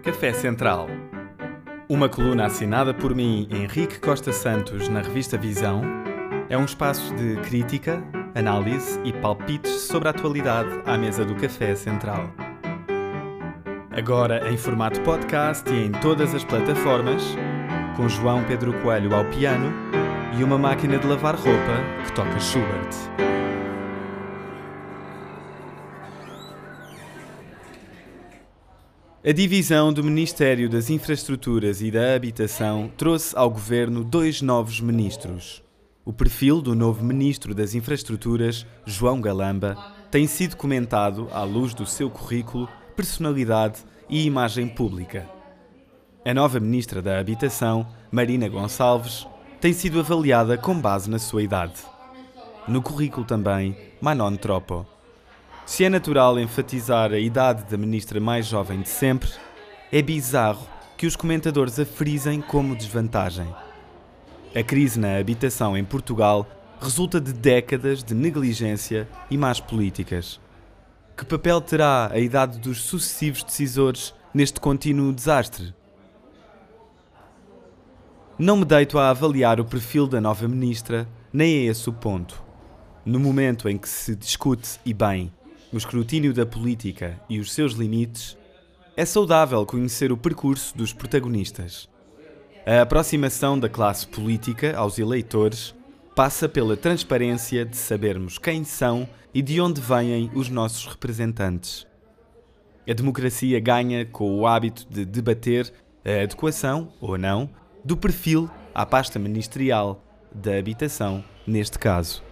Café Central. Uma coluna assinada por mim, Henrique Costa Santos, na revista Visão, é um espaço de crítica, análise e palpites sobre a atualidade à mesa do Café Central. Agora em formato podcast e em todas as plataformas, com João Pedro Coelho ao piano e uma máquina de lavar roupa que toca Schubert. A divisão do Ministério das Infraestruturas e da Habitação trouxe ao governo dois novos ministros. O perfil do novo ministro das Infraestruturas, João Galamba, tem sido comentado à luz do seu currículo, personalidade e imagem pública. A nova ministra da Habitação, Marina Gonçalves, tem sido avaliada com base na sua idade. No currículo também, Manon Tropo. Se é natural enfatizar a idade da ministra mais jovem de sempre, é bizarro que os comentadores a frisem como desvantagem. A crise na habitação em Portugal resulta de décadas de negligência e más políticas. Que papel terá a idade dos sucessivos decisores neste contínuo desastre? Não me deito a avaliar o perfil da nova ministra, nem é esse o ponto. No momento em que se discute, e bem, o escrutínio da política e os seus limites, é saudável conhecer o percurso dos protagonistas. A aproximação da classe política aos eleitores passa pela transparência de sabermos quem são e de onde vêm os nossos representantes. A democracia ganha com o hábito de debater a adequação, ou não, do perfil à pasta ministerial da habitação, neste caso.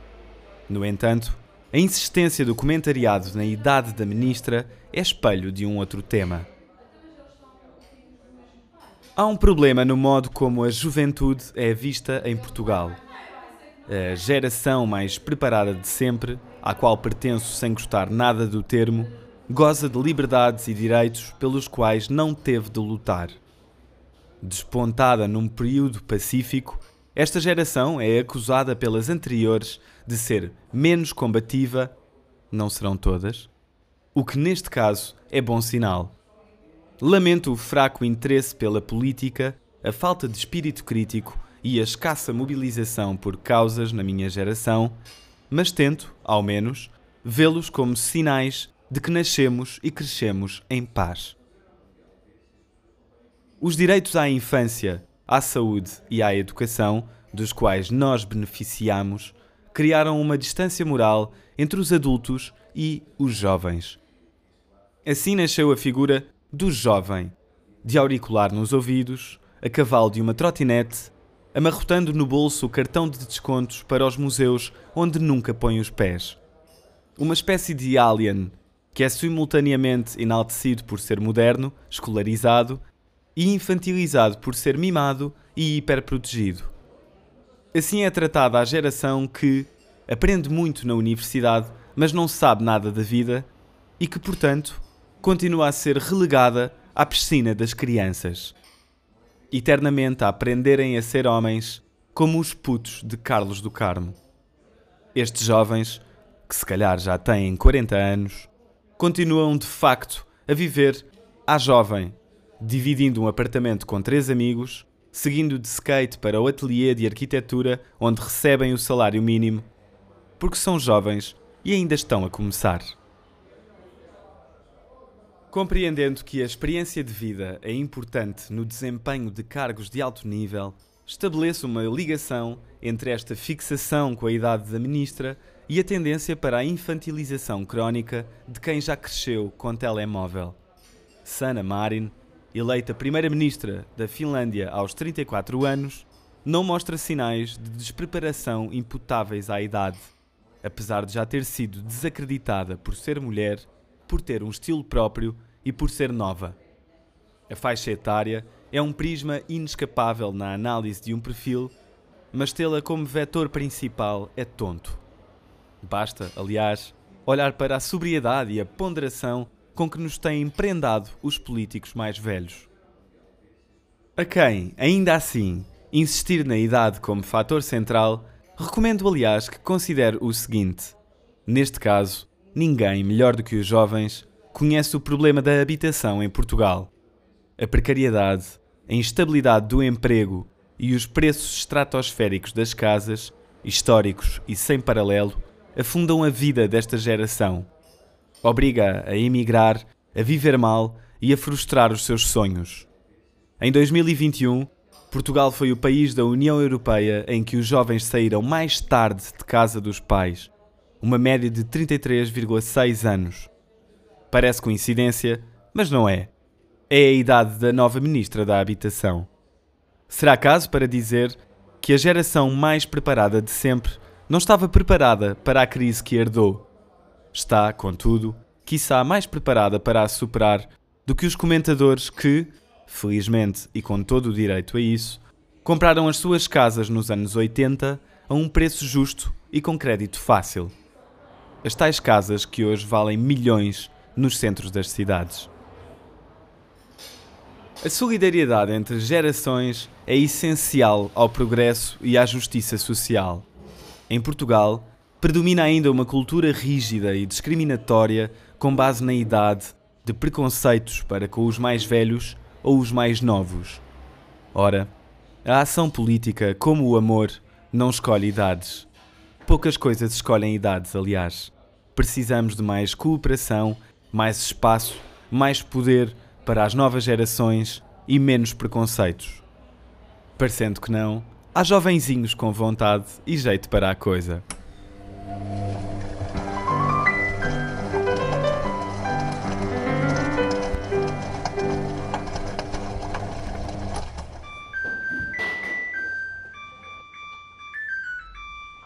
No entanto, a insistência do comentariado na idade da ministra é espelho de um outro tema. Há um problema no modo como a juventude é vista em Portugal. A geração mais preparada de sempre, à qual pertenço sem gostar nada do termo, goza de liberdades e direitos pelos quais não teve de lutar. Despontada num período pacífico, esta geração é acusada pelas anteriores de ser menos combativa, não serão todas, o que neste caso é bom sinal. Lamento o fraco interesse pela política, a falta de espírito crítico e a escassa mobilização por causas na minha geração, mas tento, ao menos, vê-los como sinais de que nascemos e crescemos em paz. Os direitos à infância, à saúde e à educação, dos quais nós beneficiamos, criaram uma distância moral entre os adultos e os jovens. Assim nasceu a figura do jovem, de auricular nos ouvidos, a cavalo de uma trotinete, amarrotando no bolso o cartão de descontos para os museus onde nunca põe os pés. Uma espécie de alien que é simultaneamente enaltecido por ser moderno, escolarizado e infantilizado por ser mimado e hiperprotegido. Assim é tratada a geração que aprende muito na universidade, mas não sabe nada da vida e que, portanto, continua a ser relegada à piscina das crianças. Eternamente a aprenderem a ser homens como os putos de Carlos do Carmo. Estes jovens, que se calhar já têm 40 anos, continuam de facto a viver à jovem dividindo um apartamento com três amigos, seguindo de skate para o ateliê de arquitetura onde recebem o salário mínimo, porque são jovens e ainda estão a começar. Compreendendo que a experiência de vida é importante no desempenho de cargos de alto nível, estabeleço uma ligação entre esta fixação com a idade da ministra e a tendência para a infantilização crónica de quem já cresceu com telemóvel. Sana Marin eleita primeira-ministra da Finlândia aos 34 anos, não mostra sinais de despreparação imputáveis à idade, apesar de já ter sido desacreditada por ser mulher, por ter um estilo próprio e por ser nova. A faixa etária é um prisma inescapável na análise de um perfil, mas tê-la como vetor principal é tonto. Basta, aliás, olhar para a sobriedade e a ponderação com que nos têm prendado os políticos mais velhos. A quem, ainda assim, insistir na idade como fator central, recomendo, aliás, que considere o seguinte: neste caso, ninguém melhor do que os jovens conhece o problema da habitação em Portugal. a precariedade, a instabilidade do emprego e os preços estratosféricos das casas, históricos e sem paralelo, afundam a vida desta geração. Obriga a emigrar, a viver mal e a frustrar os seus sonhos. Em 2021, Portugal foi o país da União Europeia em que os jovens saíram mais tarde de casa dos pais, uma média de 33,6 anos. Parece coincidência, mas não é. É a idade da nova Ministra da Habitação. Será caso para dizer que a geração mais preparada de sempre não estava preparada para a crise que herdou. Está, contudo, quiçá mais preparada para a superar do que os comentadores que, felizmente e com todo o direito a isso, compraram as suas casas nos anos 80 a um preço justo e com crédito fácil. As tais casas que hoje valem milhões nos centros das cidades. A solidariedade entre gerações é essencial ao progresso e à justiça social. Em Portugal, predomina ainda uma cultura rígida e discriminatória com base na idade, de preconceitos para com os mais velhos ou os mais novos. Ora, a ação política, como o amor, não escolhe idades. Poucas coisas escolhem idades, aliás. Precisamos de mais cooperação, mais espaço, mais poder para as novas gerações e menos preconceitos. Parecendo que não, há jovenzinhos com vontade e jeito para a coisa. Thank you.